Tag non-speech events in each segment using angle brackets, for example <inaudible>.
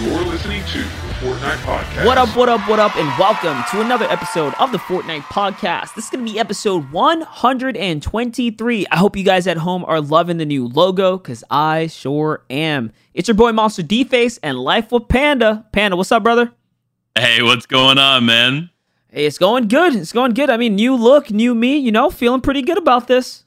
You're listening to the Fortnite Podcast. What up, what up, what up, and welcome to another episode of the Fortnite Podcast. This is going to be episode 123. I hope you guys at home are loving the new logo, because I sure am. It's your boy Monster D-Face and Life with Panda. Panda, what's up, brother? Hey, what's going on, man? Hey, it's going good. It's going good. I mean, new look, new me, you know, feeling pretty good about this.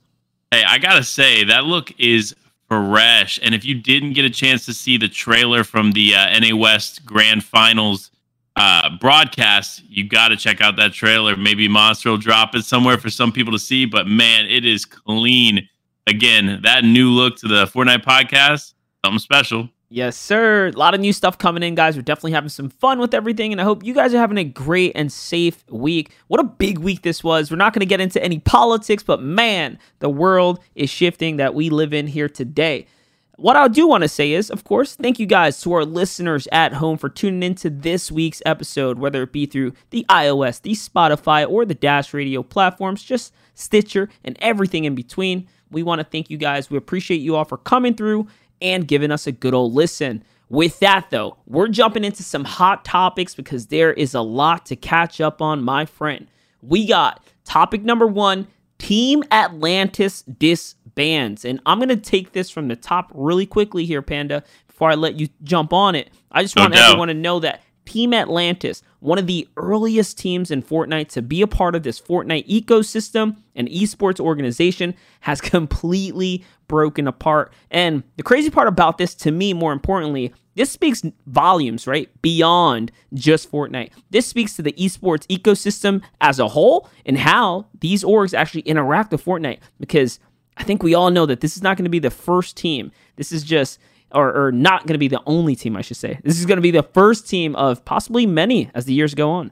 Hey, I gotta say, that look is fresh. And if you didn't get a chance to see the trailer from the uh, NA West Grand Finals uh, broadcast, you got to check out that trailer. Maybe Monster will drop it somewhere for some people to see. But man, it is clean. Again, that new look to the Fortnite podcast, something special. Yes, sir. A lot of new stuff coming in, guys. We're definitely having some fun with everything, and I hope you guys are having a great and safe week. What a big week this was. We're not going to get into any politics, but man, the world is shifting that we live in here today. What I do want to say is, of course, thank you guys to our listeners at home for tuning into this week's episode, whether it be through the iOS, the Spotify, or the Dash Radio platforms, just Stitcher, and everything in between. We want to thank you guys. We appreciate you all for coming through and giving us a good old listen. With that, though, we're jumping into some hot topics because there is a lot to catch up on, my friend. We got topic number one Team Atlantis disbands. And I'm going to take this from the top really quickly here, Panda, before I let you jump on it. I just want doubt. everyone to know that Team Atlantis, one of the earliest teams in Fortnite to be a part of this Fortnite ecosystem and esports organization, has <laughs> completely broken apart. And the crazy part about this, to me, more importantly, this speaks volumes, right? Beyond just Fortnite. This speaks to the esports ecosystem as a whole and how these orgs actually interact with Fortnite. Because I think we all know that this is not going to be the first team. This is just or, or not going to be the only team, I should say. This is going to be the first team of possibly many as the years go on.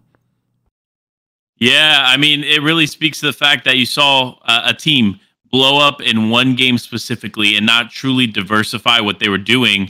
Yeah, I mean, it really speaks to the fact that you saw uh, a team blow up in one game specifically and not truly diversify what they were doing,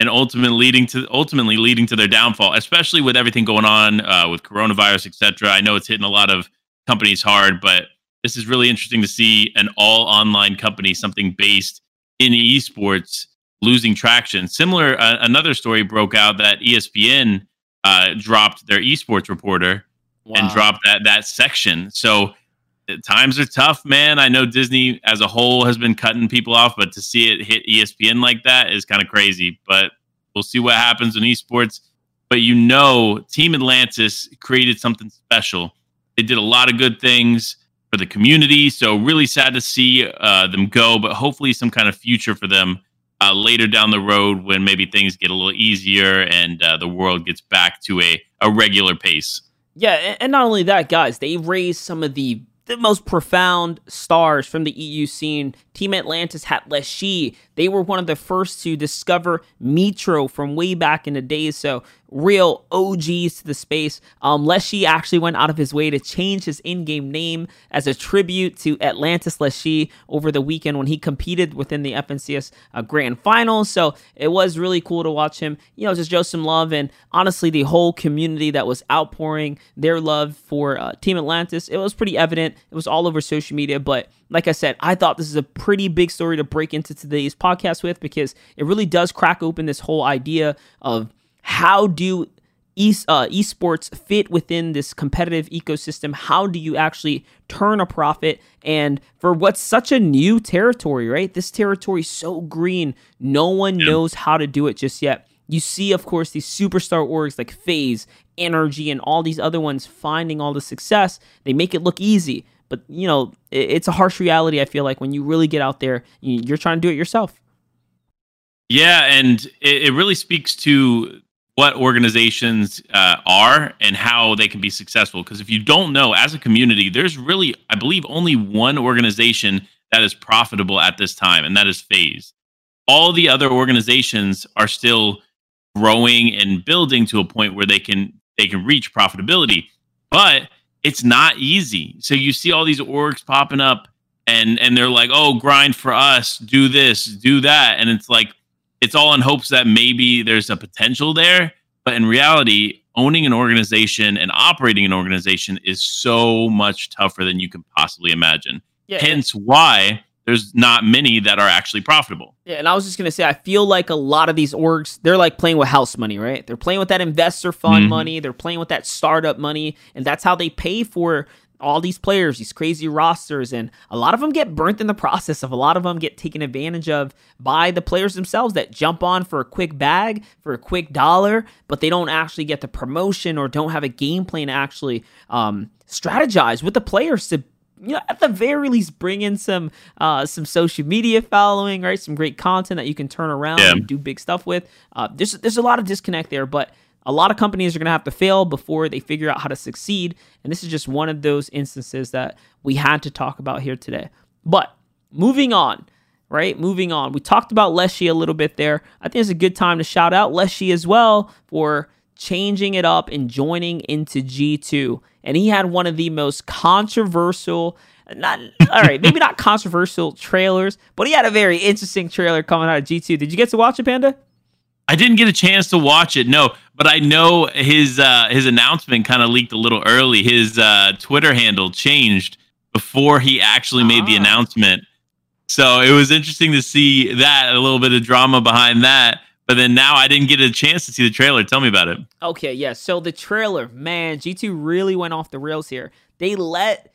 and ultimately leading to ultimately leading to their downfall. Especially with everything going on uh, with coronavirus, etc. I know it's hitting a lot of companies hard, but this is really interesting to see an all online company, something based in esports, losing traction. Similar, uh, another story broke out that ESPN uh, dropped their esports reporter and dropped that that section. So uh, times are tough, man. I know Disney as a whole has been cutting people off, but to see it hit ESPN like that is kind of crazy. But we'll see what happens in esports. But you know, Team Atlantis created something special. They did a lot of good things for the community. So really sad to see uh, them go, but hopefully some kind of future for them uh, later down the road when maybe things get a little easier and uh, the world gets back to a, a regular pace. Yeah, and not only that, guys, they raised some of the the most profound stars from the EU scene. Team Atlantis had Letshe. They were one of the first to discover Metro from way back in the days. So real OGs to the space. Um, Letshe actually went out of his way to change his in-game name as a tribute to Atlantis Letshe over the weekend when he competed within the FNCS uh, Grand Finals. So it was really cool to watch him, you know, just show some love and honestly the whole community that was outpouring their love for uh, Team Atlantis. It was pretty evident. It was all over social media, but like I said, I thought this is a pretty big story to break into today's podcast with because it really does crack open this whole idea of how do e- uh, esports fit within this competitive ecosystem? How do you actually turn a profit? And for what's such a new territory, right? This territory is so green, no one knows how to do it just yet. You see, of course, these superstar orgs like FaZe, Energy, and all these other ones finding all the success. They make it look easy, but you know, it's a harsh reality. I feel like when you really get out there, you- you're trying to do it yourself. Yeah, and it really speaks to what organizations uh, are and how they can be successful. Because if you don't know, as a community, there's really, I believe, only one organization that is profitable at this time, and that is FaZe. All the other organizations are still growing and building to a point where they can they can reach profitability, but it's not easy. So you see all these orgs popping up, and and they're like, "Oh, grind for us, do this, do that," and it's like it's all in hopes that maybe there's a potential there. But in reality, owning an organization and operating an organization is so much tougher than you can possibly imagine. Yeah, Hence why there's not many that are actually profitable. Yeah, and I was just gonna say, I feel like a lot of these orgs, they're like playing with house money, right? They're playing with that investor fund Mhm. money, they're playing with that startup money, and that's how they pay for all these players, these crazy rosters, and a lot of them get burnt in the process of a lot of them get taken advantage of by the players themselves that jump on for a quick bag, for a quick dollar, but they don't actually get the promotion or don't have a game plan to actually um, strategize with the players to you know, at the very least, bring in some uh, some social media following, right? Some great content that you can turn around Yeah. and do big stuff with. Uh, there's there's a lot of disconnect there, but a lot of companies are going to have to fail before they figure out how to succeed. And this is just one of those instances that we had to talk about here today. But moving on, right? Moving on. We talked about Letshe a little bit there. I think it's a good time to shout out Letshe as well for changing it up and joining into G2. And he had one of the most controversial, not all right, maybe not controversial trailers, but he had a very interesting trailer coming out of G2. Did you get to watch it, Panda? I didn't get a chance to watch it, no, but I know his uh, his announcement kind of leaked a little early. His uh, Twitter handle changed before he actually made the Ah. announcement. So it was interesting to see that a little bit of drama behind that. But then now I didn't get a chance to see the trailer. Tell me about it. Okay, yeah. So the trailer, man, G2 really went off the rails here. They let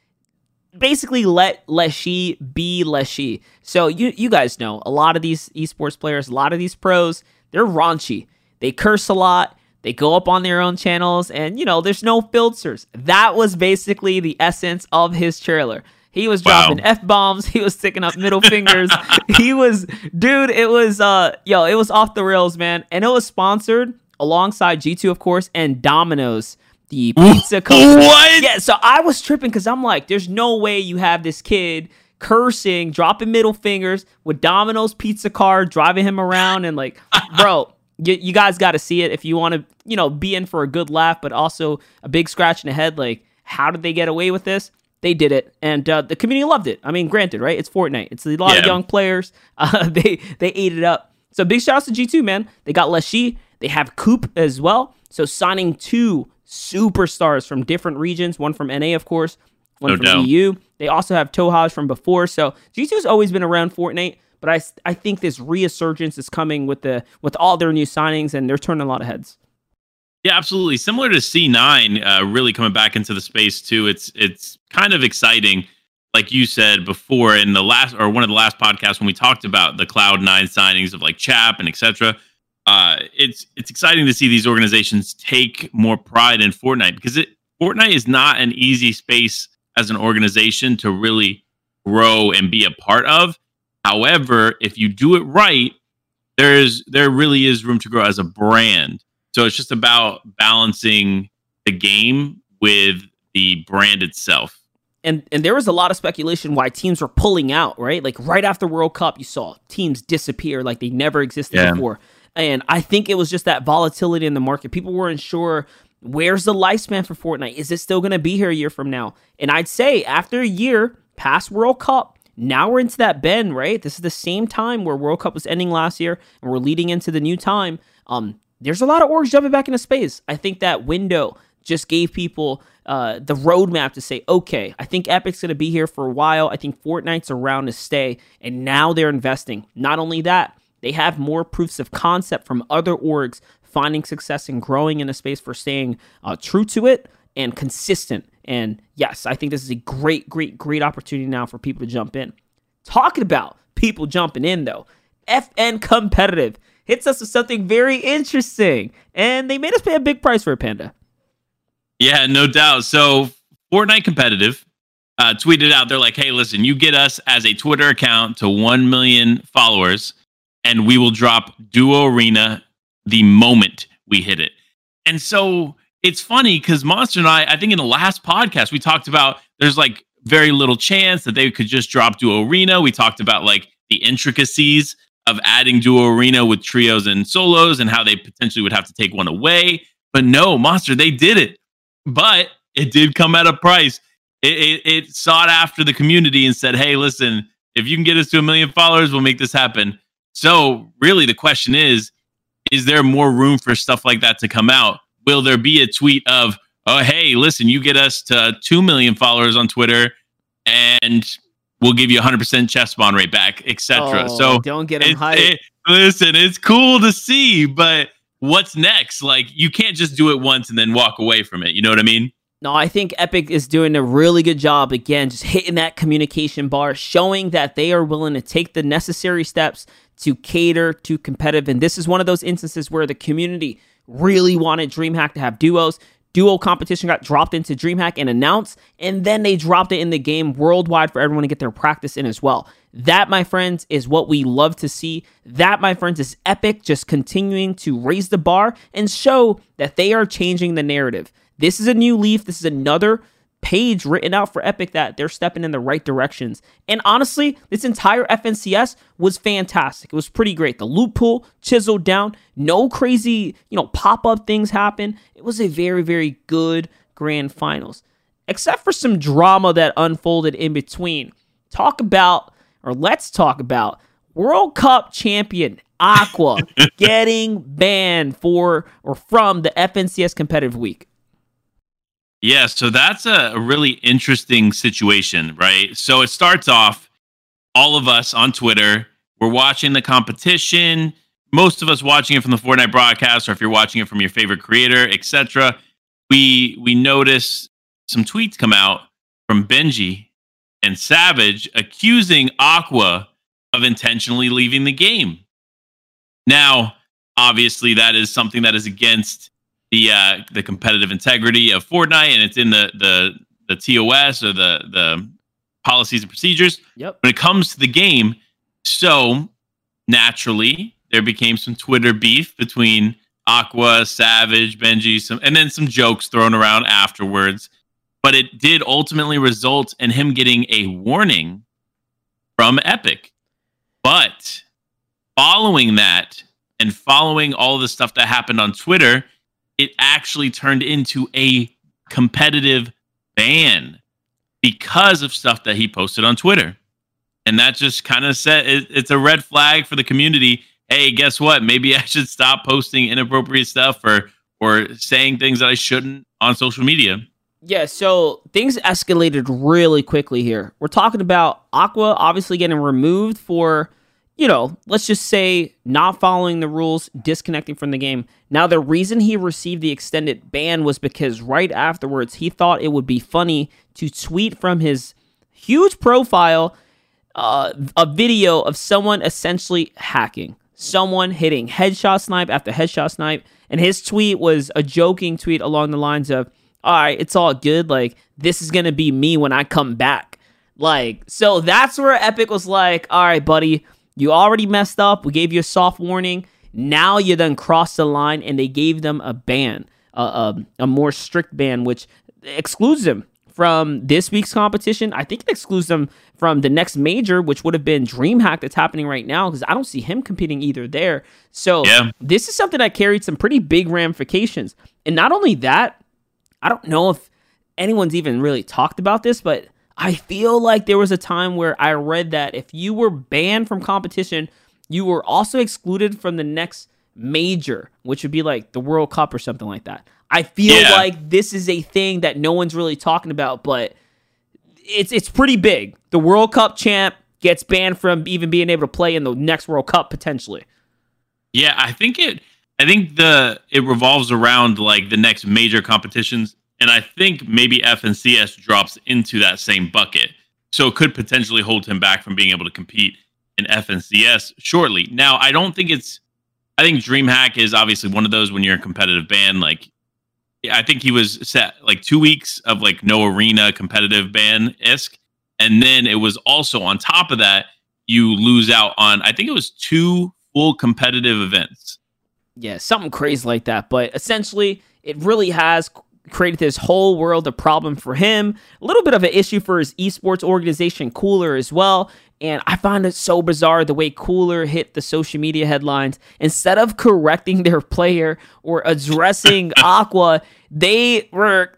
basically let Letshe be Letshe. So you you guys know a lot of these esports players, a lot of these pros, they're raunchy. They curse a lot. They go up on their own channels, and you know, there's no filters. That was basically the essence of his trailer. He was Wow. dropping f bombs. <laughs> He was sticking up middle fingers. <laughs> he was, dude. It was, uh, yo, it was off the rails, man. And it was sponsored alongside G2, of course, and Domino's, the pizza company. What? Yeah, so I was tripping because I'm like, there's no way you have this kid cursing, dropping middle fingers with Domino's pizza car, driving him around, and like, bro, you, you guys got to see it if you want to, you know, be in for a good laugh, but also a big scratch in the head. Like, how did they get away with this? They did it, and uh, the community loved it. I mean, granted, right? It's Fortnite. It's a lot of young players. <laughs> Uh, they they ate it up. So big shout outs to G2, man. They got Letshe. They have Coop as well. So signing two superstars from different regions, one from NA, of course, one No from doubt. EU. They also have Tohaj from before. So G2's always been around Fortnite, but I, I think this resurgence is coming with the with all their new signings, and they're turning a lot of heads. Yeah, absolutely. Similar to C9, uh, really coming back into the space too. It's it's kind of exciting, like you said before in the last or one of the last podcasts when we talked about the Cloud Nine signings of like Chap and etc. Uh, it's it's exciting to see these organizations take more pride in Fortnite because it Fortnite is not an easy space as an organization to really grow and be a part of. However, if you do it right, there's there really is room to grow as a brand. So it's just about balancing the game with the brand itself. and and there was a lot of speculation why teams were pulling out, right? Like right after World Cup, you saw teams disappear like they never existed Yeah. before. And I think it was just that volatility in the market. People weren't sure where's the lifespan for Fortnite? Is it still going to be here a year from now? And I'd say after a year past World Cup, now we're into that bend, right? This is the same time where World Cup was ending last year and we're leading into the new time. Um, there's a lot of orgs jumping back into space. I think that window just gave people uh, the roadmap to say, okay, I think Epic's going to be here for a while. I think Fortnite's around to stay. And now they're investing. Not only that, they have more proofs of concept from other orgs finding success and growing in a space for staying uh, true to it and consistent. And yes, I think this is a great, great, great opportunity now for people to jump in. Talking about people jumping in, though, FN Competitive hits us with something very interesting. And they made us pay a big price for a Panda. Yeah, no doubt. So Fortnite competitive uh, tweeted out, they're like, hey, listen, you get us as a Twitter account to 1 million followers, and we will drop Duo Arena the moment we hit it. And so it's funny because Monster and I, I think in the last podcast, we talked about there's like very little chance that they could just drop Duo Arena. We talked about like the intricacies of adding Duo Arena with trios and solos and how they potentially would have to take one away. But no, Monster, they did it. But it did come at a price. It, it, it sought after the community and said, hey, listen, if you can get us to a million followers, we'll make this happen. So, really, the question is is there more room for stuff like that to come out? Will there be a tweet of, oh, hey, listen, you get us to 2 million followers on Twitter and we'll give you 100% chest spawn rate back, etc. Oh, so don't get him hyped. it- listen, it's cool to see, but what's next? Like you can't just do it once and then walk away from it. You know what I mean? No, I think Epic is doing a really good job again, just hitting that communication bar, showing that they are willing to take the necessary steps to cater to competitive. And this is one of those instances where the community really wanted DreamHack to have duos. Duo competition got dropped into DreamHack and announced, and then they dropped it in the game worldwide for everyone to get their practice in as well. That, my friends, is what we love to see. That, my friends, is Epic just continuing to raise the bar and show that they are changing the narrative. This is a new leaf. This is another page written out for Epic that they're stepping in the right directions. And honestly, this entire FNCS was fantastic. It was pretty great. The loot pool chiseled down, no crazy, you know, pop-up things happen. It was a very, very good grand finals. Except for some drama that unfolded in between. Talk about or let's talk about World Cup champion Aqua <laughs> getting banned for or from the FNCS competitive week. Yeah, so that's a a really interesting situation, right? So it starts off all of us on Twitter, we're watching the competition, most of us watching it from the Fortnite broadcast or if you're watching it from your favorite creator, etc. We we notice some tweets come out from Benji and Savage accusing Aqua of intentionally leaving the game. Now, obviously that is something that is against the uh, the competitive integrity of Fortnite, and it's in the the the TOS or the the policies and procedures Yep. when it comes to the game. So naturally, there became some Twitter beef between Aqua, Savage, Benji, some, and then some jokes thrown around afterwards. But it did ultimately result in him getting a warning from Epic. But following that, and following all the stuff that happened on Twitter, it actually turned into a competitive ban because of stuff that he posted on Twitter. And that just kind of said it, it's a red flag for the community. Hey, guess what? Maybe I should stop posting inappropriate stuff or or saying things that I shouldn't on social media. Yeah, so things escalated really quickly here. We're talking about Aqua obviously getting removed for, you know, let's just say not following the rules, disconnecting from the game. Now, the reason he received the extended ban was because right afterwards he thought it would be funny to tweet from his huge profile uh, a video of someone essentially hacking, someone hitting headshot snipe after headshot snipe. And his tweet was a joking tweet along the lines of, all right, it's all good. Like, this is going to be me when I come back. Like, so that's where Epic was like, all right, buddy, you already messed up. We gave you a soft warning. Now you then crossed the line, and they gave them a ban, a, a, a more strict ban, which excludes them from this week's competition. I think it excludes them from the next major, which would have been DreamHack that's happening right now, because I don't see him competing either there. So Yeah. this is something that carried some pretty big ramifications. And not only that, I don't know if anyone's even really talked about this, but I feel like there was a time where I read that if you were banned from competition, you were also excluded from the next major, which would be like the World Cup or something like that. I feel Yeah. like this is a thing that no one's really talking about, but it's it's pretty big. The World Cup champ gets banned from even being able to play in the next World Cup potentially. Yeah, I think it. I think the it revolves around like the next major competitions, and I think maybe FNCS drops into that same bucket, so it could potentially hold him back from being able to compete in FNCS shortly. Now, I don't think it's. I think DreamHack is obviously one of those when you're a competitive ban. Like, I think he was set like two weeks of like no arena competitive ban isk, and then it was also on top of that you lose out on. I think it was two full competitive events. Yeah, something crazy like that. But essentially, it really has created this whole world of problem for him. A little bit of an issue for his esports organization, Cooler, as well. And I find it so bizarre the way Cooler hit the social media headlines. Instead of correcting their player or addressing <laughs> Aqua, they were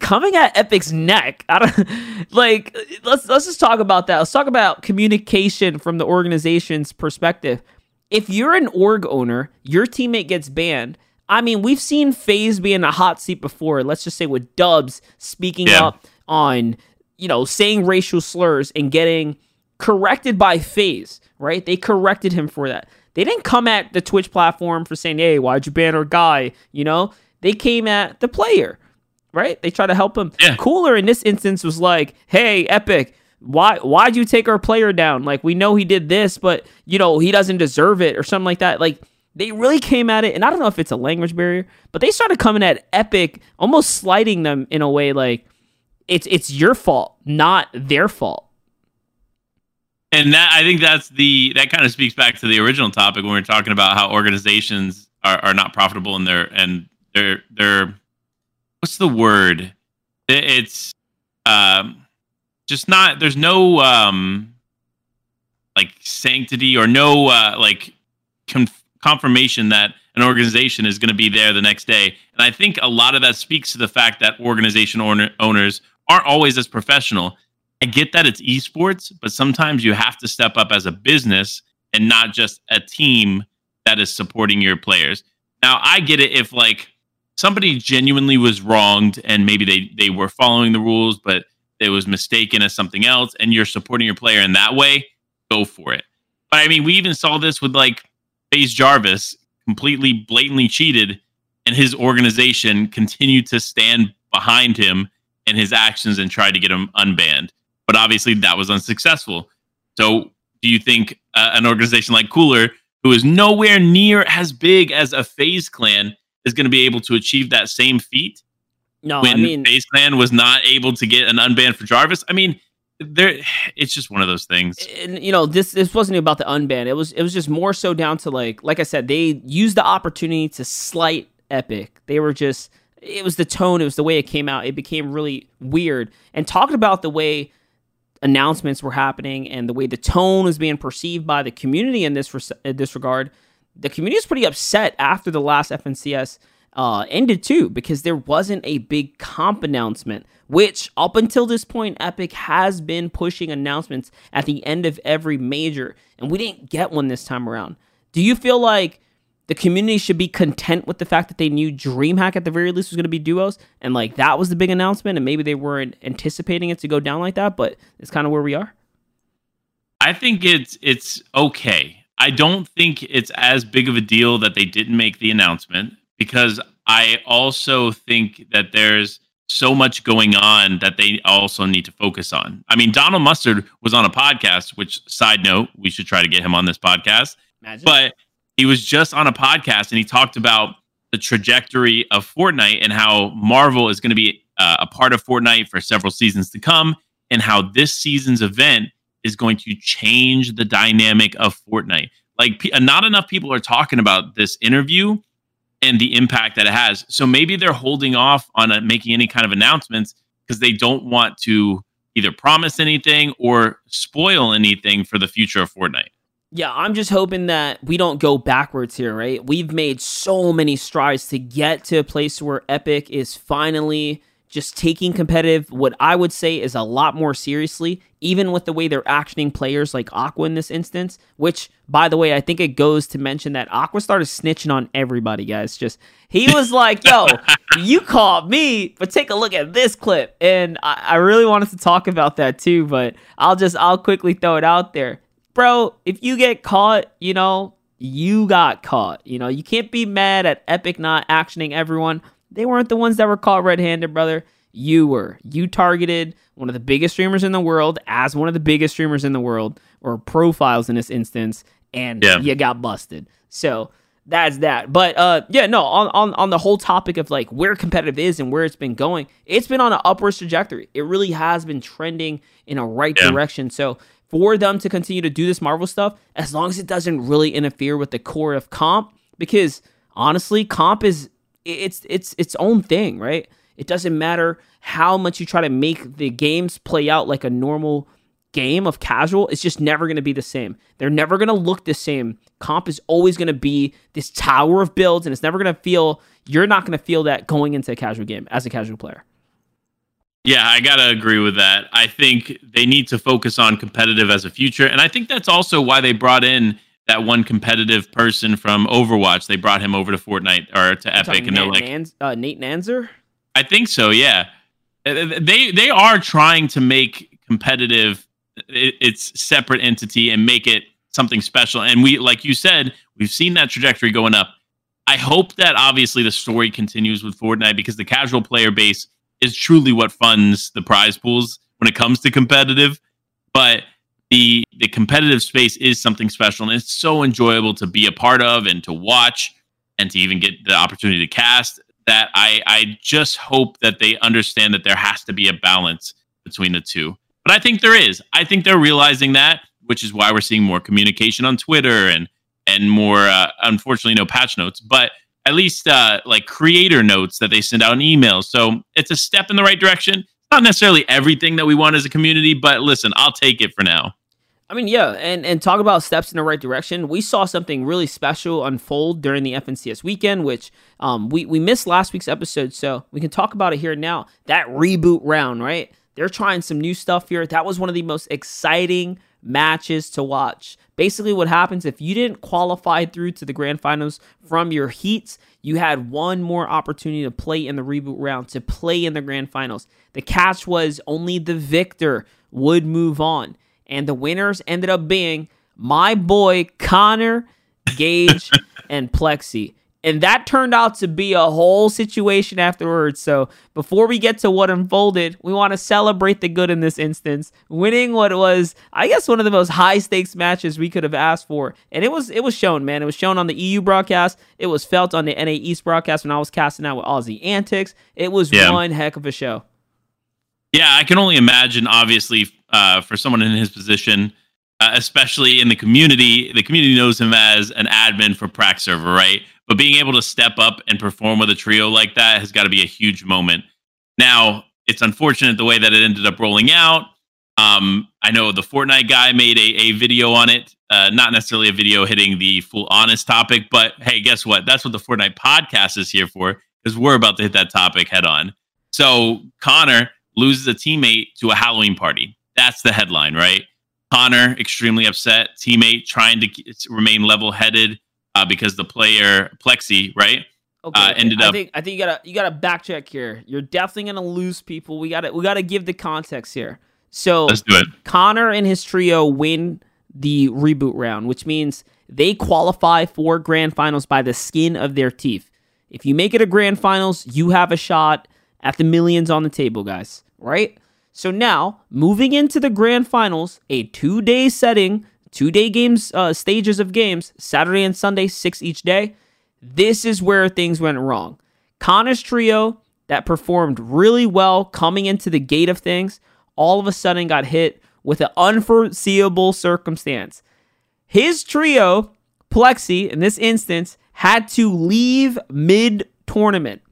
coming at Epic's neck. I don't <laughs> like let's let's just talk about that. Let's talk about communication from the organization's perspective. If you're an org owner, your teammate gets banned. I mean, we've seen FaZe be in a hot seat before. Let's just say with Dubs speaking Yeah. up on you know, saying racial slurs and getting corrected by FaZe, right? They corrected him for that. They didn't come at the Twitch platform for saying, "Hey, why'd you ban our guy?" You know, they came at the player, right? They tried to help him. Yeah. Cooler in this instance was like, "Hey, Epic, why why'd you take our player down? Like we know he did this, but you know he doesn't deserve it or something like that." Like they really came at it, and I don't know if it's a language barrier, but they started coming at Epic, almost slighting them in a way like it's it's your fault, not their fault. and that I think that's the that kind of speaks back to the original topic when we were talking about how organizations are, are not profitable and they're and they're they're what's the word? It's um just not there's no um like sanctity or no uh like conf- confirmation that an organization is going to be there the next day. And I think a lot of that speaks to the fact that organization owner- owners aren't always as professional. I get that it's esports, but sometimes you have to step up as a business and not just a team that is supporting your players. Now, I get it if like somebody genuinely was wronged and maybe they they were following the rules, but it was mistaken as something else, and you're supporting your player in that way, go for it. But I mean, we even saw this with like FaZe Jarvis completely blatantly cheated, and his organization continued to stand behind him and his actions and tried to get him unbanned. But obviously, that was unsuccessful. So, do you think uh, an organization like Cooler, who is nowhere near as big as a FaZe clan, is going to be able to achieve that same feat? No, when I mean, FaZe Clan was not able to get an unbanned for Jarvis. I mean, there it's just one of those things. and you know this this wasn't about the unban. It was it was just more so down to like like I said, they used the opportunity to slight Epic. They were just it was the tone, it was the way it came out. It became really weird. And talking about the way announcements were happening and the way the tone was being perceived by the community in this res- in this regard, the community is pretty upset after the last FNCS uh, ended too because there wasn't a big comp announcement. Which up until this point, Epic has been pushing announcements at the end of every major, and we didn't get one this time around. Do you feel like the community should be content with the fact that they knew DreamHack at the very least was going to be duos, and like that was the big announcement, and maybe they weren't anticipating it to go down like that, but it's kind of where we are. I think it's it's okay. I don't think it's as big of a deal that they didn't make the announcement because I also think that there's so much going on that they also need to focus on. I mean, Donald Mustard was on a podcast, which side note, we should try to get him on this podcast. Imagine. But he was just on a podcast and he talked about the trajectory of Fortnite and how Marvel is going to be uh, a part of Fortnite for several seasons to come, and how this season's event is going to change the dynamic of Fortnite. Like, pe- not enough people are talking about this interview and the impact that it has. So maybe they're holding off on uh, making any kind of announcements because they don't want to either promise anything or spoil anything for the future of Fortnite. Yeah, I'm just hoping that we don't go backwards here, right? We've made so many strides to get to a place where Epic is finally just taking competitive, what I would say is a lot more seriously, even with the way they're actioning players like Aqua in this instance. Which, by the way, I think it goes to mention that Aqua started snitching on everybody, guys. Just he <laughs> was like, "Yo, you called me, but take a look at this clip," and I, I really wanted to talk about that too, but I'll just I'll quickly throw it out there bro, if you get caught, you know, you got caught. You know, you can't be mad at Epic not actioning everyone. They weren't the ones that were caught red handed, brother. You were. You targeted one of the biggest streamers in the world as one of the biggest streamers in the world, or profiles in this instance, and Yeah. you got busted. So that's that. But uh yeah, no, on, on on the whole topic of like where competitive is and where it's been going, it's been on an upwards trajectory. It really has been trending in a right Yeah. direction. So for them to continue to do this Marvel stuff, as long as it doesn't really interfere with the core of comp, because honestly, comp is it's it's its own thing, right? It doesn't matter how much you try to make the games play out like a normal game of casual, it's just never going to be the same. They're never going to look the same. Comp is always going to be this tower of builds, and it's never going to feel, you're not going to feel that going into a casual game as a casual player. Yeah, I got to agree with that. I think they need to focus on competitive as a future. And I think that's also why they brought in that one competitive person from Overwatch. They brought him over to Fortnite or to Epic. And they're like, Nans- uh, Nate Nanzer? I think so, yeah. Uh, they they are trying to make competitive its separate entity and make it something special. And we, like you said, we've seen that trajectory going up. I hope that obviously the story continues with Fortnite because the casual player base is truly what funds the prize pools when it comes to competitive. But the the competitive space is something special and it's so enjoyable to be a part of and to watch and to even get the opportunity to cast that I I just hope that they understand that there has to be a balance between the two. But I think there is. I think they're realizing that, which is why we're seeing more communication on Twitter and and more uh, unfortunately no patch notes, but at least uh, like creator notes that they send out in emails. So it's a step in the right direction. Not necessarily everything that we want as a community, but listen, I'll take it for now. I mean, yeah, and and talk about steps in the right direction. We saw something really special unfold during the FNCS weekend, which um, we we missed last week's episode, so we can talk about it here now. That reboot round, right? They're trying some new stuff here. That was one of the most exciting matches to watch. Basically, what happens if you didn't qualify through to the grand finals from your heats, you had one more opportunity to play in the reboot round, to play in the grand finals. The catch was only the victor would move on. And the winners ended up being my boy Connor, Gage, <laughs> and Plexi. And that turned out to be a whole situation afterwards. So before we get to what unfolded, we want to celebrate the good in this instance, winning what was, I guess, one of the most high stakes matches we could have asked for. And it was it was shown, man. It was shown on the EU broadcast. It was felt on the NA East broadcast when I was casting out with Aussie Antics. It was yeah. one heck of a show. Yeah, I can only imagine, obviously, uh, for someone in his position, uh, especially in the community, the community knows him as an admin for Prac Server, right? But being able to step up and perform with a trio like that has got to be a huge moment. Now, it's unfortunate the way that it ended up rolling out. Um, I know the Fortnite guy made a, a video on it, uh, not necessarily a video hitting the full honest topic, but hey, guess what? That's what the Fortnite podcast is here for, because we're about to hit that topic head on. So Connor loses a teammate to a Halloween party. That's the headline, right? Connor extremely upset, teammate trying to remain level headed uh, because the player Plexi, right? Okay, uh, ended I up. Think, I think you gotta you gotta backcheck here. You're definitely gonna lose people. We gotta we gotta give the context here. So let's do it. Connor and his trio win the reboot round, which means they qualify for grand finals by the skin of their teeth. If you make it a grand finals, you have a shot at the millions on the table, guys. Right? So now, moving into the grand finals, a two day setting two day games, uh, stages of games, Saturday and Sunday, six each day. This is where things went wrong. Connor's trio that performed really well coming into the gate of things, all of a sudden got hit with an unforeseeable circumstance. His trio, Plexi, in this instance, had to leave mid tournament.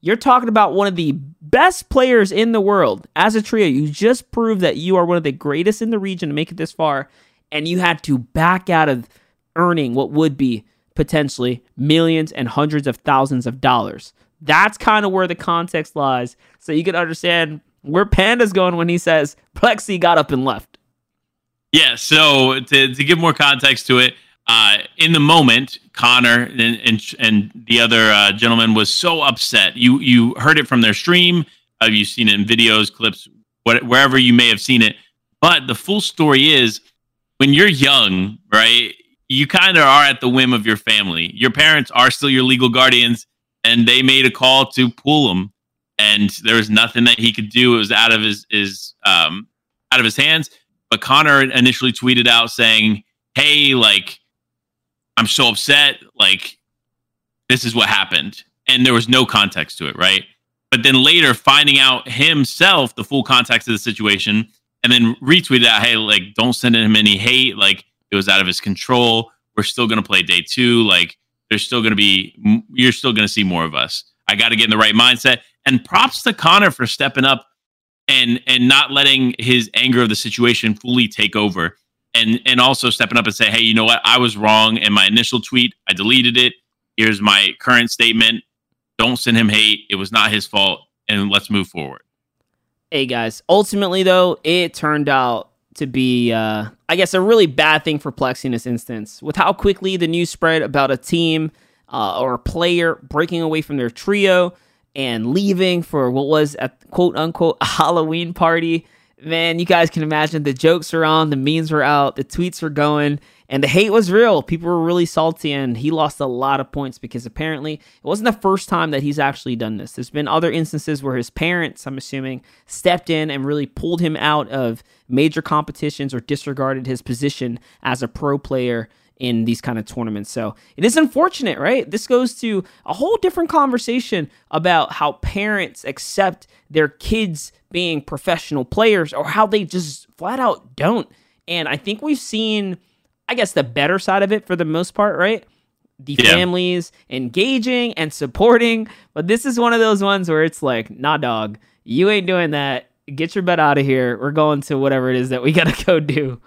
You're talking about one of the best players in the world as a trio. You just proved that you are one of the greatest in the region to make it this far and you had to back out of earning what would be potentially millions and hundreds of thousands of dollars. That's kind of where the context lies. So you can understand where Panda's going when he says Plexi got up and left. Yeah, so to, to give more context to it, uh, in the moment, Connor and and, and the other uh, gentleman was so upset. You you heard it from their stream. Uh, you've seen it in videos, clips, what, wherever you may have seen it. But the full story is when you're young, right, you kind of are at the whim of your family. Your parents are still your legal guardians, and they made a call to pull him, and there was nothing that he could do. It was out of his his um out of his hands. But Connor initially tweeted out saying, "Hey, like, I'm so upset. Like, this is what happened," and there was no context to it, right? But then later, finding out himself the full context of the situation and then retweeted out, hey, like, don't send him any hate. Like, it was out of his control. We're still going to play day two. Like, there's still going to be, you're still going to see more of us. I got to get in the right mindset. And props to Connor for stepping up and and not letting his anger of the situation fully take over. And and also stepping up and say, hey, you know what? I was wrong in my initial tweet. I deleted it. Here's my current statement. Don't send him hate. It was not his fault. And let's move forward. Hey guys, ultimately though, it turned out to be, uh, I guess, a really bad thing for Plex in this instance. With how quickly the news spread about a team uh, or a player breaking away from their trio, and leaving for what was a quote unquote <laughs> a Halloween party. Man, you guys can imagine the jokes are on, the memes were out, the tweets were going, and the hate was real. People were really salty, and he lost a lot of points because apparently it wasn't the first time that he's actually done this. There's been other instances where his parents, I'm assuming, stepped in and really pulled him out of major competitions or disregarded his position as a pro player in these kind of tournaments. So it is unfortunate, right? This goes to a whole different conversation about how parents accept their kids being professional players or how they just flat out don't. And I think we've seen, I guess, the better side of it for the most part, right? The yeah. families engaging and supporting. But this is one of those ones where it's like, nah, dog, you ain't doing that. Get your butt out of here. We're going to whatever it is that we got to go do.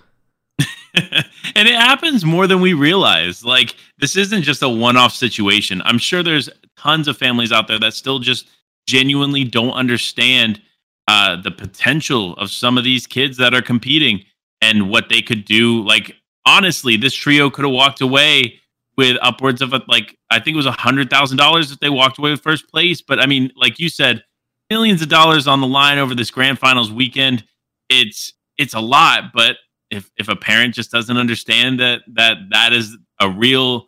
<laughs> and it happens more than we realize. Like this isn't just a one-off situation. I'm sure there's tons of families out there that still just genuinely don't understand uh, the potential of some of these kids that are competing and what they could do. Like honestly, this trio could have walked away with upwards of like I think it was a hundred thousand dollars if they walked away with first place. But I mean, like you said, millions of dollars on the line over this grand finals weekend. It's it's a lot, but if if a parent just doesn't understand that that that is a real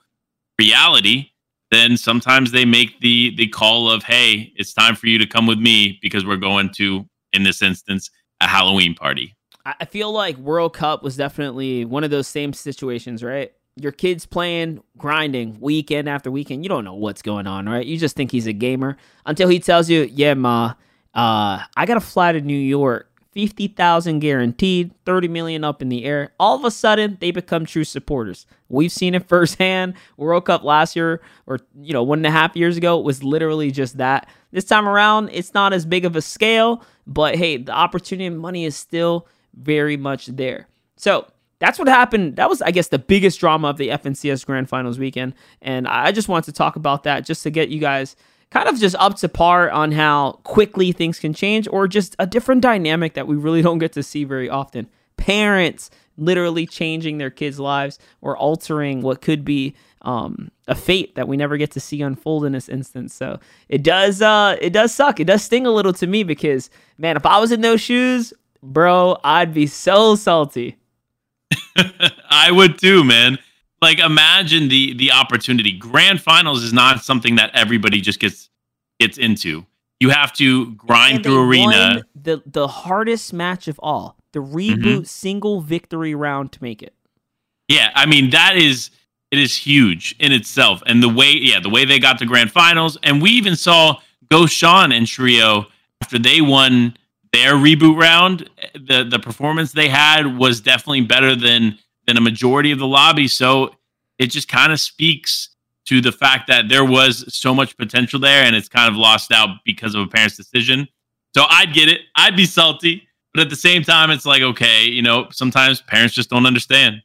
reality then sometimes they make the the call of hey it's time for you to come with me because we're going to in this instance a halloween party. I feel like world cup was definitely one of those same situations right? Your kid's playing grinding weekend after weekend. You don't know what's going on right? You just think he's a gamer. Until he tells you yeah ma uh, i got to fly to new york 50,000 guaranteed, 30 million up in the air. All of a sudden, they become true supporters. We've seen it <laughs> firsthand. World Cup last year, or you know, one and a half years ago, was literally just that. This time around, it's not as big of a scale, but hey, the opportunity and money is still very much there. So that's what happened. That was, I guess, the biggest drama of the FNCS Grand Finals weekend. And I just wanted to talk about that just to get you guys kind of just up to par on how quickly things can change or just a different dynamic that we really <laughs> don't get to see very often. Parents literally changing their kids' lives or altering what could be um, a fate that we never get to see unfold in this instance. So it does uh it does suck. It does sting a little to me because man, if I was in those shoes, bro, I'd be so salty. <laughs> I would too, man like imagine the the opportunity. Grand finals is not something that everybody just gets gets into. You have to grind through arena. The the hardest match of all, the reboot mm-hmm. single victory round to make it. Yeah, I mean that is it is huge in itself, and the way yeah the way they got to grand finals, and we even saw Goshan and Trio after they won their reboot round. The the performance they had was definitely better than than a majority of the lobby. So it just kind of speaks to the fact that there was so much potential there and it's kind of lost out because of a parent's decision. So I'd get it. I'd be salty. But at the same time, it's like, okay, you know, sometimes parents just don't understand.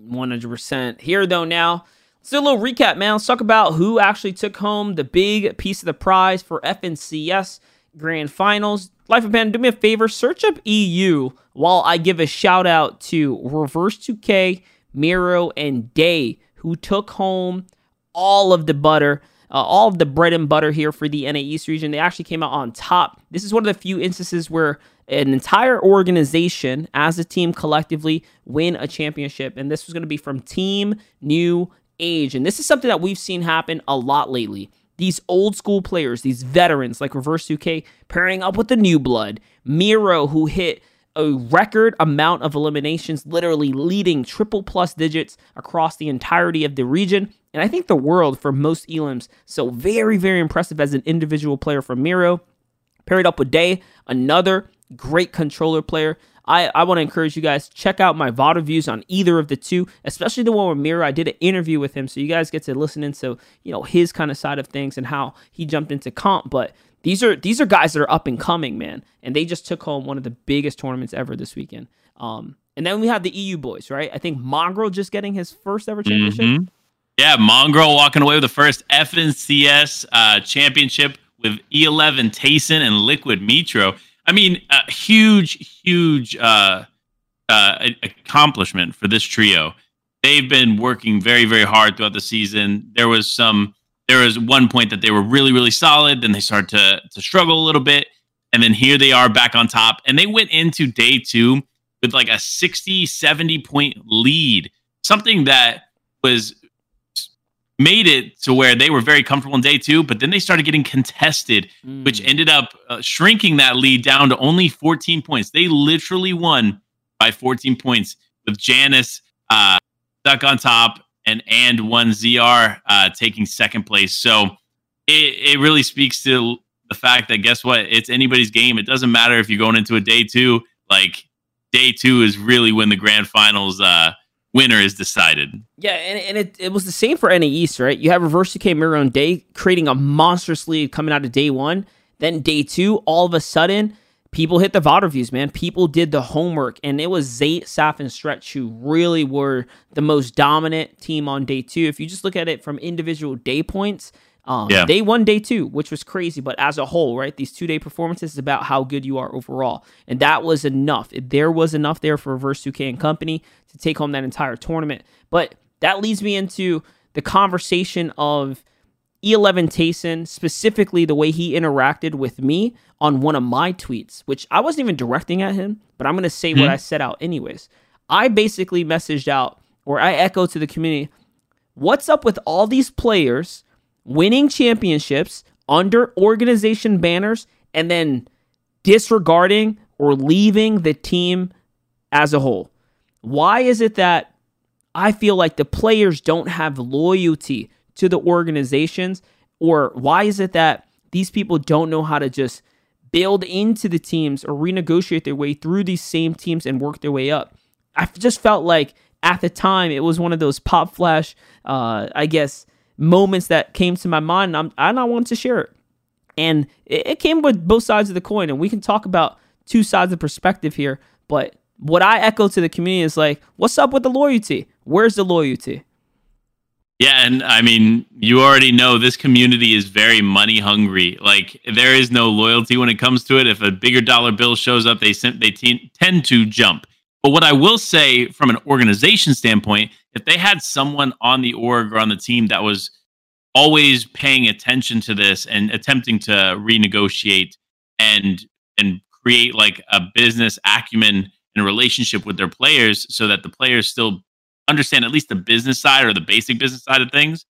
100%. Here, though, now, let's do a little recap, man. Let's talk about who actually took home the big piece of the prize for FNCS Grand Finals. Life of Panda, do me a favor, search up EU while I give a shout out to Reverse 2K, Mero, and Day, who took home all of the butter, uh, all of the bread and butter here for the NA East region. They actually came out on top. This is one of the few instances where an entire organization, as a team collectively, win a championship. And this was going to be from Team New Age. And this is something that we've seen happen a lot lately these old school players, these veterans like Reverse 2K, pairing up with the new blood. Mero, who hit a record amount of eliminations, literally leading triple plus digits across the entirety of the region. And I think the world for most elims. So very, very impressive as an individual player from Mero. Paired up with Day, another great controller player. I, I want to encourage you guys check out my VOD reviews on either of the two, especially the one with Mero. I did an interview with him, so you guys get to listen into you know his kind of side of things and how he jumped into comp. But these are these are guys that are up and coming, man, and they just took home one of the biggest tournaments ever this weekend. Um, and then we have the EU boys, right? I think Mongraal just getting his first ever championship. Mm-hmm. Yeah, Mongraal walking away with the first FNCS uh, championship with E11 Tayson and Liquid Metro. I mean, a huge, huge uh, uh, accomplishment for this trio. They've been working very, very hard throughout the season. There was some there was one point that they were really, really solid. Then they started to to struggle a little bit, and then here they are back on top. And they went into day two with like a 60, 70 point lead, something that was made it to where they were very comfortable in day two, but then they started getting contested, mm. which ended up uh, shrinking that lead down to only 14 points. They literally won by 14 points with Janice uh, stuck on top and and one ZR uh, taking second place. So it, it really speaks to the fact that guess what? It's anybody's game. It doesn't matter if you're going into a day two. Like day two is really when the grand finals uh, winner is decided. Yeah, and, and it, it was the same for NA East, right? You have Reverse 2K Mero on day creating a monstrous lead coming out of day one. Then day two, all of a sudden, people hit the VOD reviews, man. People did the homework, and it was Zayt, Saf, and Stretch who really were the most dominant team on day two. If you just look at it from individual day points, um, yeah. They won day two, which was crazy, but as a whole, right, these two day performances is about how good you are overall. And that was enough. There was enough there for Reverse 2K and company to take home that entire tournament. But that leads me into the conversation of E11 Tayson, specifically the way he interacted with me on one of my tweets, which I wasn't even directing at him, but I'm going to say mm-hmm. what I set out anyways. I basically messaged out, or I echoed to the community, what's up with all these players winning championships under organization banners and then disregarding or leaving the team as a whole? Why is it that I feel like the players don't have loyalty to the organizations? Or why is it that these people don't know how to just build into the teams or renegotiate their way through these same teams and work their way up? I just felt like at the time it was one of those pop flash, uh, I guess, moments that came to my mind. And, I'm, and I wanted to share it. And it, it came with both sides of the coin. And we can talk about two sides of perspective here. But what I echo to the community is like, what's up with the loyalty? Where's the loyalty? Yeah, and I mean, you already know this community is very money hungry. Like there is no loyalty when it comes to it. If a bigger dollar bill shows up, they they tend to jump. But what I will say from an organization standpoint, if they had someone on the org or on the team that was always paying attention to this and attempting to renegotiate and and create like a business acumen and relationship with their players so that the players still understand at least the business side or the basic business side of things,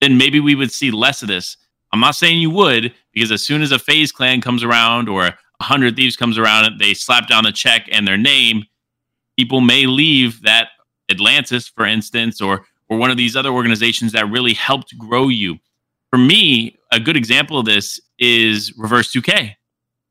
then maybe we would see less of this. I'm not saying you would, because as soon as a FaZe Clan comes around or a hundred thieves comes around, they slap down the check and their name, people may leave that Atlantis, for instance, or or one of these other organizations that really helped grow you. For me, a good example of this is Reverse 2K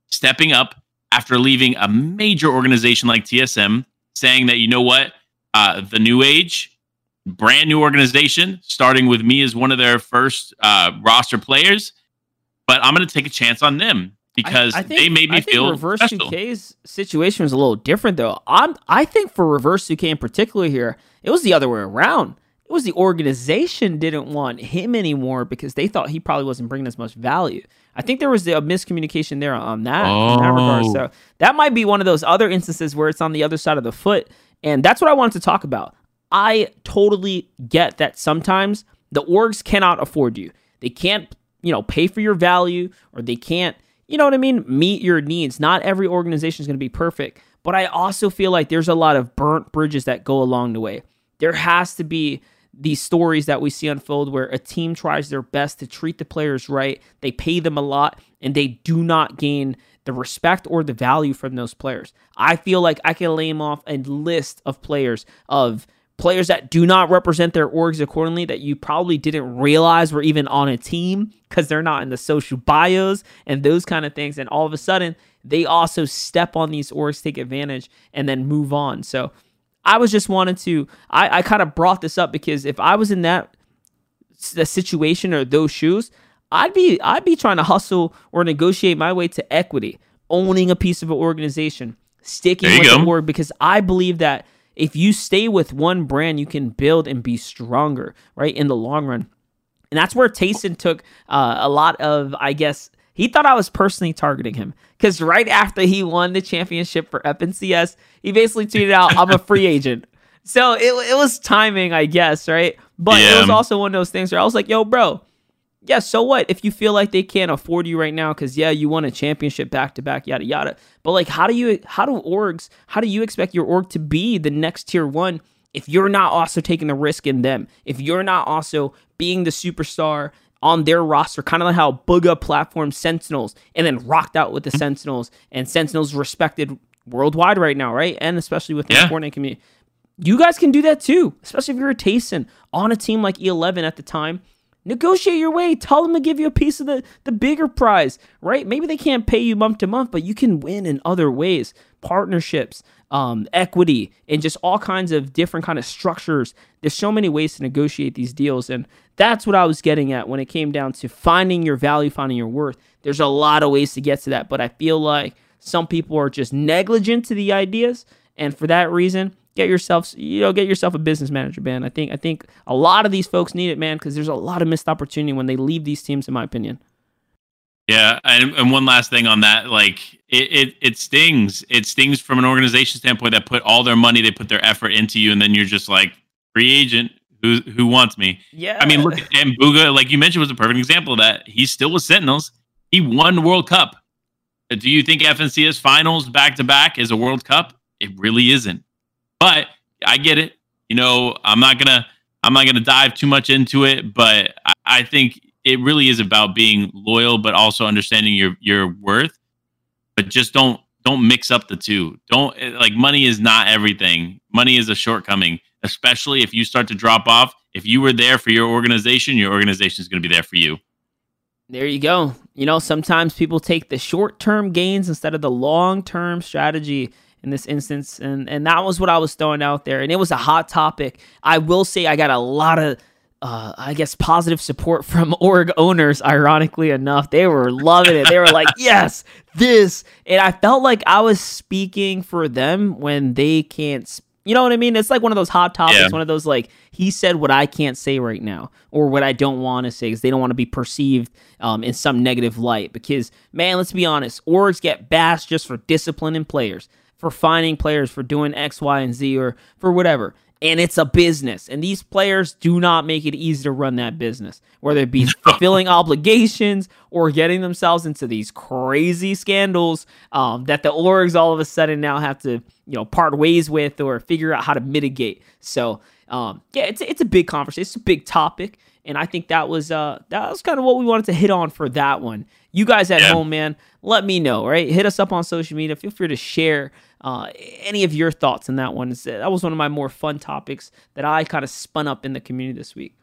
stepping up after leaving a major organization like TSM, saying that, you know what, uh, the New Age, brand new organization, starting with me as one of their first uh, roster players. But I'm going to take a chance on them because I, I think, they made me I feel Reverse special. 2K's situation was a little different though. I'm I think for Reverse 2K in particular here, it was the other way around. It was the organization didn't want him anymore because they thought he probably wasn't bringing as much value. I think there was a miscommunication there on that, oh. in that regard. So oh. that might be one of those other instances where it's on the other side of the foot and that's what I wanted to talk about. I totally get that sometimes the orgs cannot afford you. They can't, you know, pay for your value or they can't, you know what I mean, meet your needs. Not every organization is going to be perfect, but I also feel like there's a lot of burnt bridges that go along the way. There has to be these stories that we see unfold where a team tries their best to treat the players right, they pay them a lot, and they do not gain the respect or the value from those players. I feel like I can name off a list of players of players that do not represent their orgs accordingly that you probably didn't realize were even on a team because they're not in the social bios and those kind of things. And all of a sudden, they also step on these orgs, take advantage, and then move on. So I was just wanted to, I, I kind of brought this up because if I was in that the situation or those shoes, I'd be I'd be trying to hustle or negotiate my way to equity, owning a piece of an organization, sticking with go. the word because I believe that if you stay with one brand, you can build and be stronger, right, in the long run. And that's where Tayson took uh, a lot of, I guess, he thought I was personally targeting him because right after he won the championship for FNCS, he basically tweeted out, "I'm a free agent." <laughs> So it, it was timing, I guess, right? But yeah. it was also one of those things where I was like, "Yo, bro, yeah, so what if you feel like they can't afford you right now because yeah, you won a championship back to back, yada yada. But like, how do you how do orgs how do you expect your org to be the next tier one if you're not also taking the risk in them? If you're not also being the superstar on their roster, kind of like how Bugha platform Sentinels and then rocked out with the mm-hmm. Sentinels and Sentinels respected worldwide right now, right? And especially with the Yeah. Fortnite community. You guys can do that too, especially if you're a Tayson on a team like E11 at the time. Negotiate your way. Tell them to give you a piece of the, the bigger prize, right? Maybe they can't pay you month to month, but you can win in other ways. Partnerships, um, equity, and just all kinds of different kind of structures. There's so many ways to negotiate these deals, and that's what I was getting at when it came down to finding your value, finding your worth. There's a lot of ways to get to that, but I feel like some people are just negligent to the ideas, and for that reason, get yourself you know get yourself a business manager, man. I think I think a lot of these folks need it, man, because there's a lot of missed opportunity when they leave these teams, in my opinion. Yeah, and, and one last thing on that, like it, it it stings. It stings from an organization standpoint that put all their money, they put their effort into you, and then you're just like free agent. Who who wants me? Yeah, I mean, look at and Bugha, like you mentioned, was a perfect example of that. He's still with Sentinels. He won the World Cup. Do you think FNCS finals back to back is a World Cup? It really isn't. But I get it. You know, I'm not gonna I'm not gonna dive too much into it, but I, I think it really is about being loyal, but also understanding your your worth. But just don't don't mix up the two. Don't eh, like money is not everything. Money is a shortcoming, especially if you start to drop off. If you were there for your organization, your organization is going to be there for you. There you go. You know, sometimes people take the short term gains instead of the long term strategy in this instance. And and that was what I was throwing out there. And it was a hot topic. I will say I got a lot of uh, I guess positive support <laughs> from org owners, ironically enough. They were loving it. They were like, <laughs> yes, this. And I felt like I was speaking for them when they can't you know what I mean? It's like one of those hot topics, Yeah. one of those like he said what I can't say right now, or what I don't want to say because they don't want to be perceived um, in some negative light. Because man, let's be honest, orgs get bashed just for disciplining players, for finding players for doing X, Y, and Z, or for whatever. And it's a business, and these players do not make it easy to run that business, whether it be <laughs> fulfilling obligations or getting themselves into these crazy scandals um, that the orgs all of a sudden now have to you know part ways with or figure out how to mitigate. So um, yeah, it's it's a big conversation, it's a big topic, and I think that was uh that was kind of what we wanted to hit on for that one. You guys at Yeah. home, man, let me know. Right, hit us up on social media. Feel free to share uh, any of your thoughts on that one. That was one of my more fun topics that I kind of spun up in the community this week.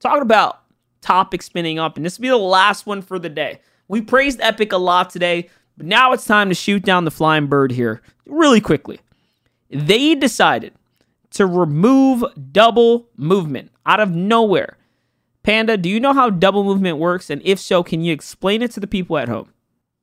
Talking about topic spinning up, and this will be the last one for the day. We praised Epic a lot today, but now it's time to shoot down the flying bird here really quickly. They decided to remove double movement out of nowhere. Panda, do you know how double movement works? And if so, can you explain it to the people at home?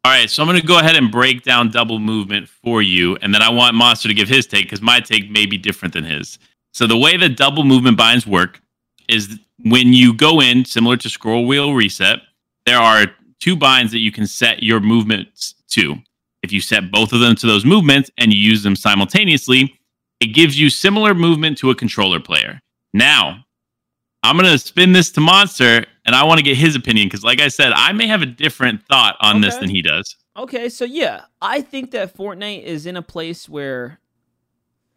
All right, so I'm going to go ahead and break down double movement for you, and then I want Monster to give his take because my take may be different than his. So the way that double movement binds work is when you go in, similar to scroll wheel reset, there are two binds that you can set your movements to. If you set both of them to those movements and you use them simultaneously, it gives you similar movement to a controller player. Now, I'm going to spin this to Monster, and I want to get his opinion because, like I said, I may have a different thought on this than he does. Okay, so yeah, I think that Fortnite is in a place where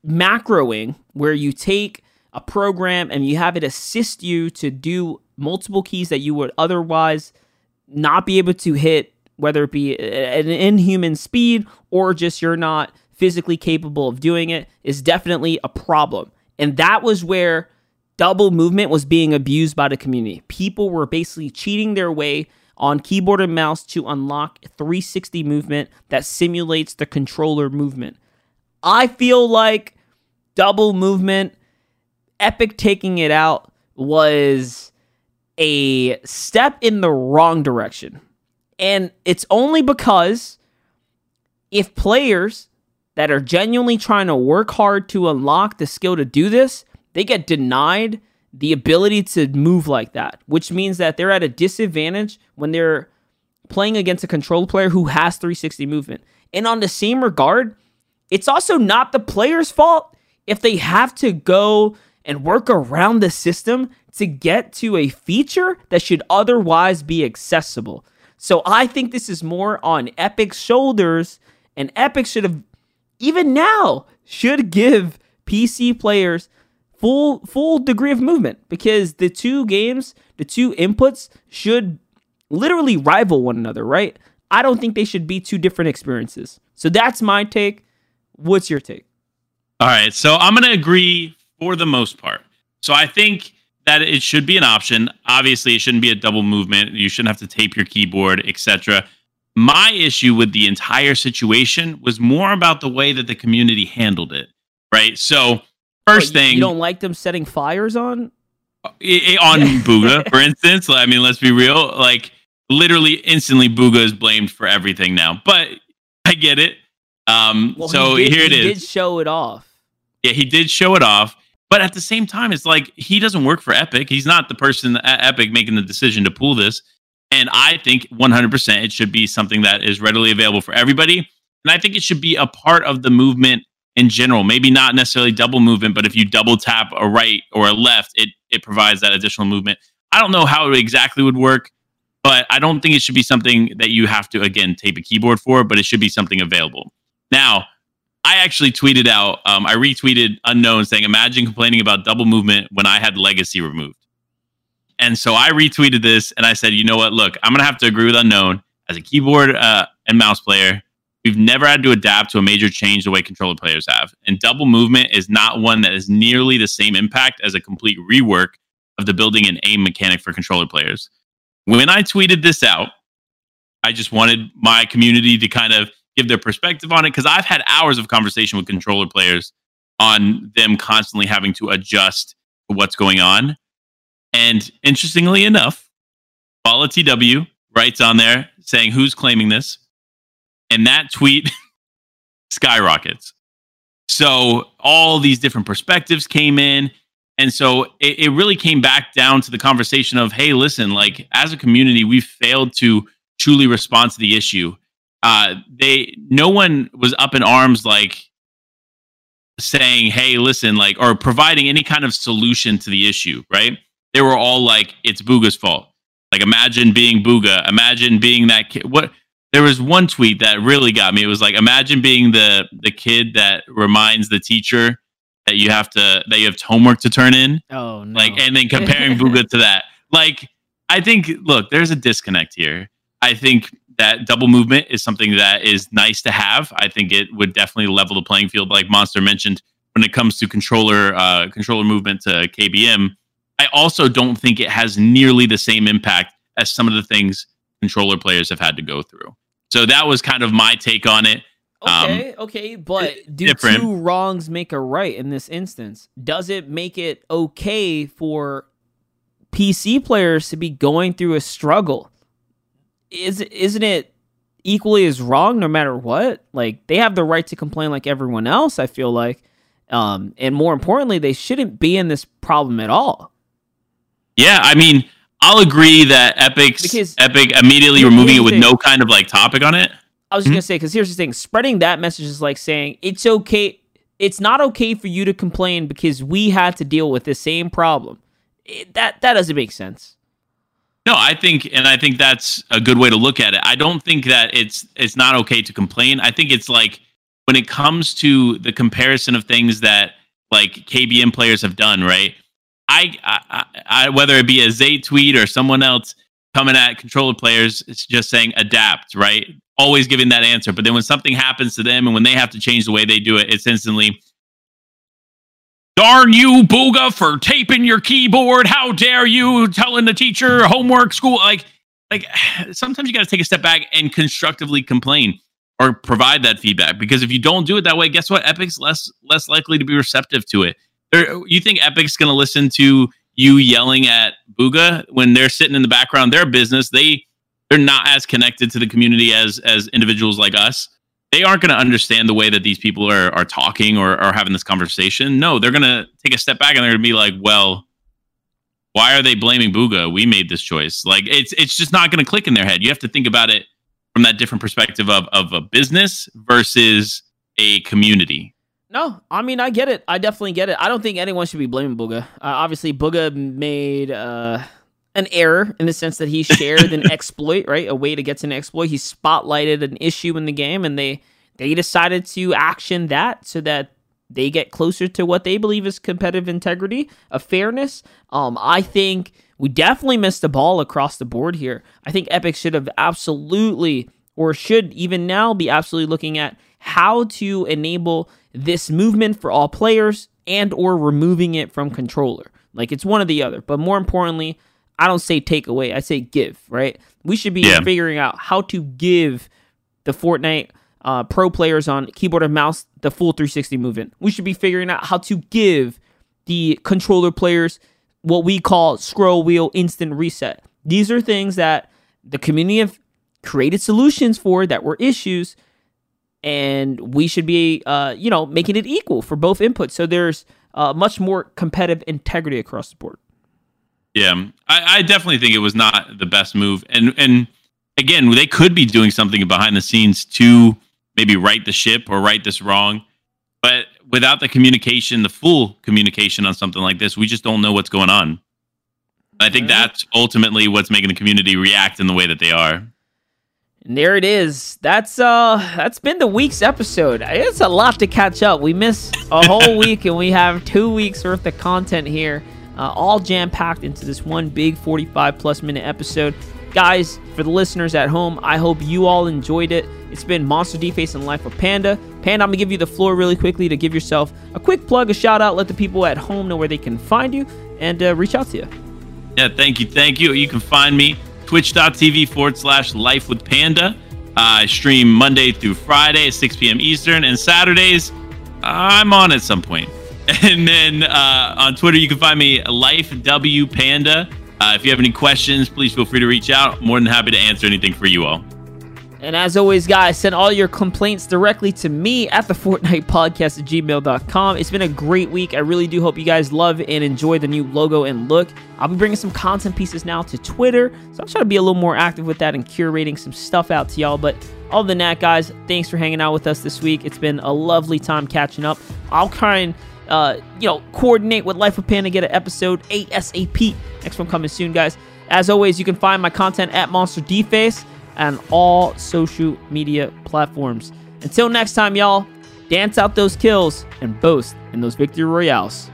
macroing, where you take a program and you have it assist you to do multiple keys that you would otherwise not be able to hit, whether it be an inhuman speed or just you're not physically capable of doing it, is definitely a problem. And that was where double movement was being abused by the community. People were basically cheating their way on keyboard and mouse to unlock 360 movement that simulates the controller movement. I feel like double movement, Epic taking it out was a step in the wrong direction. And it's only because if players that are genuinely trying to work hard to unlock the skill to do this, they get denied the ability to move like that, which means that they're at a disadvantage when they're playing against a control player who has 360 movement. And on the same regard, it's also not the player's fault if they have to go and work around the system to get to a feature that should otherwise be accessible. So I think this is more on Epic's shoulders, and Epic should have, even now, should give PC players full full degree of movement because the two games, the two inputs should literally rival one another, right? I don't think they should be two different experiences. So that's my take. What's your take? All right, so I'm going to agree for the most part. So I think that it should be an option. Obviously, it shouldn't be a double movement. You shouldn't have to tape your keyboard, etc. My issue with the entire situation was more about the way that the community handled it. Right. So first Oh, you- thing you don't like them setting fires on? on <laughs> Bugha, for instance. I mean, let's be real. Like literally, instantly, Bugha is blamed for everything now. But I get it. Um, Well, so he did, here it he is. did show it off. Yeah, he did show it off. But at the same time, it's like he doesn't work for Epic. He's not the person at Epic making the decision to pull this. And I think 100% it should be something that is readily available for everybody. And I think it should be a part of the movement in general. Maybe not necessarily double movement, but if you double tap a right or a left, it, it provides that additional movement. I don't know how it exactly would work, but I don't think it should be something that you have to, again, tape a keyboard for, but it should be something available. Now, I actually tweeted out, um, I retweeted unknown saying, Imagine complaining about double movement when I had legacy removed. And so I retweeted this and I said, You know what? Look, I'm to have to agree with unknown. As a keyboard uh, and mouse player, we've never had to adapt to a major change the way controller players have. And double movement is not one that is nearly the same impact as a complete rework of the building and aim mechanic for controller players. When I tweeted this out, I just wanted my community to kind of give their perspective on it because I've had hours of conversation with controller players on them constantly having to adjust to what's going on. And interestingly enough, Paula TW writes on there saying who's claiming this, and that tweet <laughs> skyrockets. So all these different perspectives came in. And so it, it really came back down to the conversation of, hey, listen, like as a community, we've failed to truly respond to the issue. Uh, they no one was up in arms like saying, hey, listen, like or providing any kind of solution to the issue, right? They were all like, it's Bugha's fault. Like imagine being Bugha, imagine being that kid. What there was one tweet that really got me. It was like, imagine being the the kid that reminds the teacher that you have to that you have homework to turn in Oh no! like and then comparing <laughs> Bugha to that. Like I think look, there's a disconnect here. I think that double movement is something that is nice to have. I think it would definitely level the playing field like Monster mentioned when it comes to controller uh controller movement to KBM. I also don't think it has nearly the same impact as some of the things controller players have had to go through. So that was kind of my take on it. um, okay, okay, but do different. two wrongs make a right in this instance? Does it make it okay for PC players to be going through a struggle? Is isn't it equally as wrong no matter what? Like they have the right to complain like everyone else. I feel like, um, and more importantly, they shouldn't be in this problem at all. Yeah, I mean, I'll agree that Epic's Because- Epic immediately removing it with no kind of like topic on it. I was just hmm? gonna say because here's the thing: spreading that message is like saying it's okay. It's not okay for you to complain because we had to deal with the same problem. It- that that doesn't make sense. No, I think, and I think that's a good way to look at it. I don't think that it's it's not okay to complain. I think it's like when it comes to the comparison of things that like KBM players have done, right? I, I, I whether it be a Zay tweet or someone else coming at controller players, it's just saying adapt, right? Always giving that answer. But then when something happens to them and when they have to change the way they do it, it's instantly Darn you, Bugha, for taping your keyboard. How dare you telling the teacher homework, school? Like, like <sighs> sometimes you got to take a step back and constructively complain or provide that feedback. Because if you don't do it that way, guess what? Epic's less less likely to be receptive to it. You think Epic's going to listen to you yelling at Bugha when they're sitting in the background? Their business, they they're not as connected to the community as as individuals like us they aren't going to understand the way that these people are are talking or are having this conversation. No, they're going to take a step back and they're going to be like, "Well, why are they blaming Bugha? We made this choice." Like it's it's just not going to click in their head. You have to think about it from that different perspective of of a business versus a community. No, I mean I get it. I definitely get it. I don't think anyone should be blaming Bugha. Uh, obviously, Bugha made uh, an error in the sense that he shared an <laughs> exploit, right? A way to get to an exploit. He spotlighted an issue in the game, and they they decided to action that so that they get closer to what they believe is competitive integrity, a fairness. Um, I think we definitely missed the ball across the board here. I think Epic should have absolutely, or should even now be absolutely looking at how to enable this movement for all players and or removing it from controller. Like it's one or the other. But more importantly, I don't say take away, I say give, right? We should be yeah. figuring out how to give the Fortnite uh, pro players on keyboard and mouse the full 360 movement. We should be figuring out how to give the controller players what we call scroll wheel instant reset. These are things that the community have created solutions for that were issues and we should be, uh, you know, making it equal for both inputs. So there's uh, much more competitive integrity across the board. Yeah, I, I, definitely think it was not the best move, and and again, they could be doing something behind the scenes to maybe right the ship or right this wrong, but without the communication, the full communication on something like this, we just don't know what's going on. I think that's ultimately what's making the community react in the way that they are. And there it is. That's uh that's been the week's episode. It's a lot to catch up. We missed a whole <laughs> week and we have 2 weeks worth of content here. Uh, all jam packed into this one big 45 plus minute episode. Guys, for the listeners at home, I hope you all enjoyed it. It's been MonsterDface and Life of Panda. Panda, I'm gonna give you the floor really quickly to give yourself a quick plug, a shout out, let the people at home know where they can find you, and uh, reach out to you. Yeah, thank you, thank you. You can find me twitch.tv forward slash life with panda. Uh, I stream Monday through Friday at 6 p.m. Eastern, and Saturdays I'm on at some point. <laughs> And then uh, on Twitter, you can find me Life W Panda. Uh, if you have any questions, please feel free to reach out. More than happy to answer anything for you all. And as always, guys, send all your complaints directly to me at the Fortnite Podcast at gmail.com. It's been a great week. I really do hope you guys love and enjoy the new logo and look. I'll be bringing some content pieces now to Twitter, so I'm trying to be a little more active with that and curating some stuff out to y'all. But other than that, guys, thanks for hanging out with us this week. It's been a lovely time catching up. I'll try and uh, you know, coordinate with Life of Panda, get an episode ASAP. Next one coming soon, guys. As always, you can find my content at MonsterDface and all social media platforms. Until next time, y'all, dance out those kills and boast in those victory royales.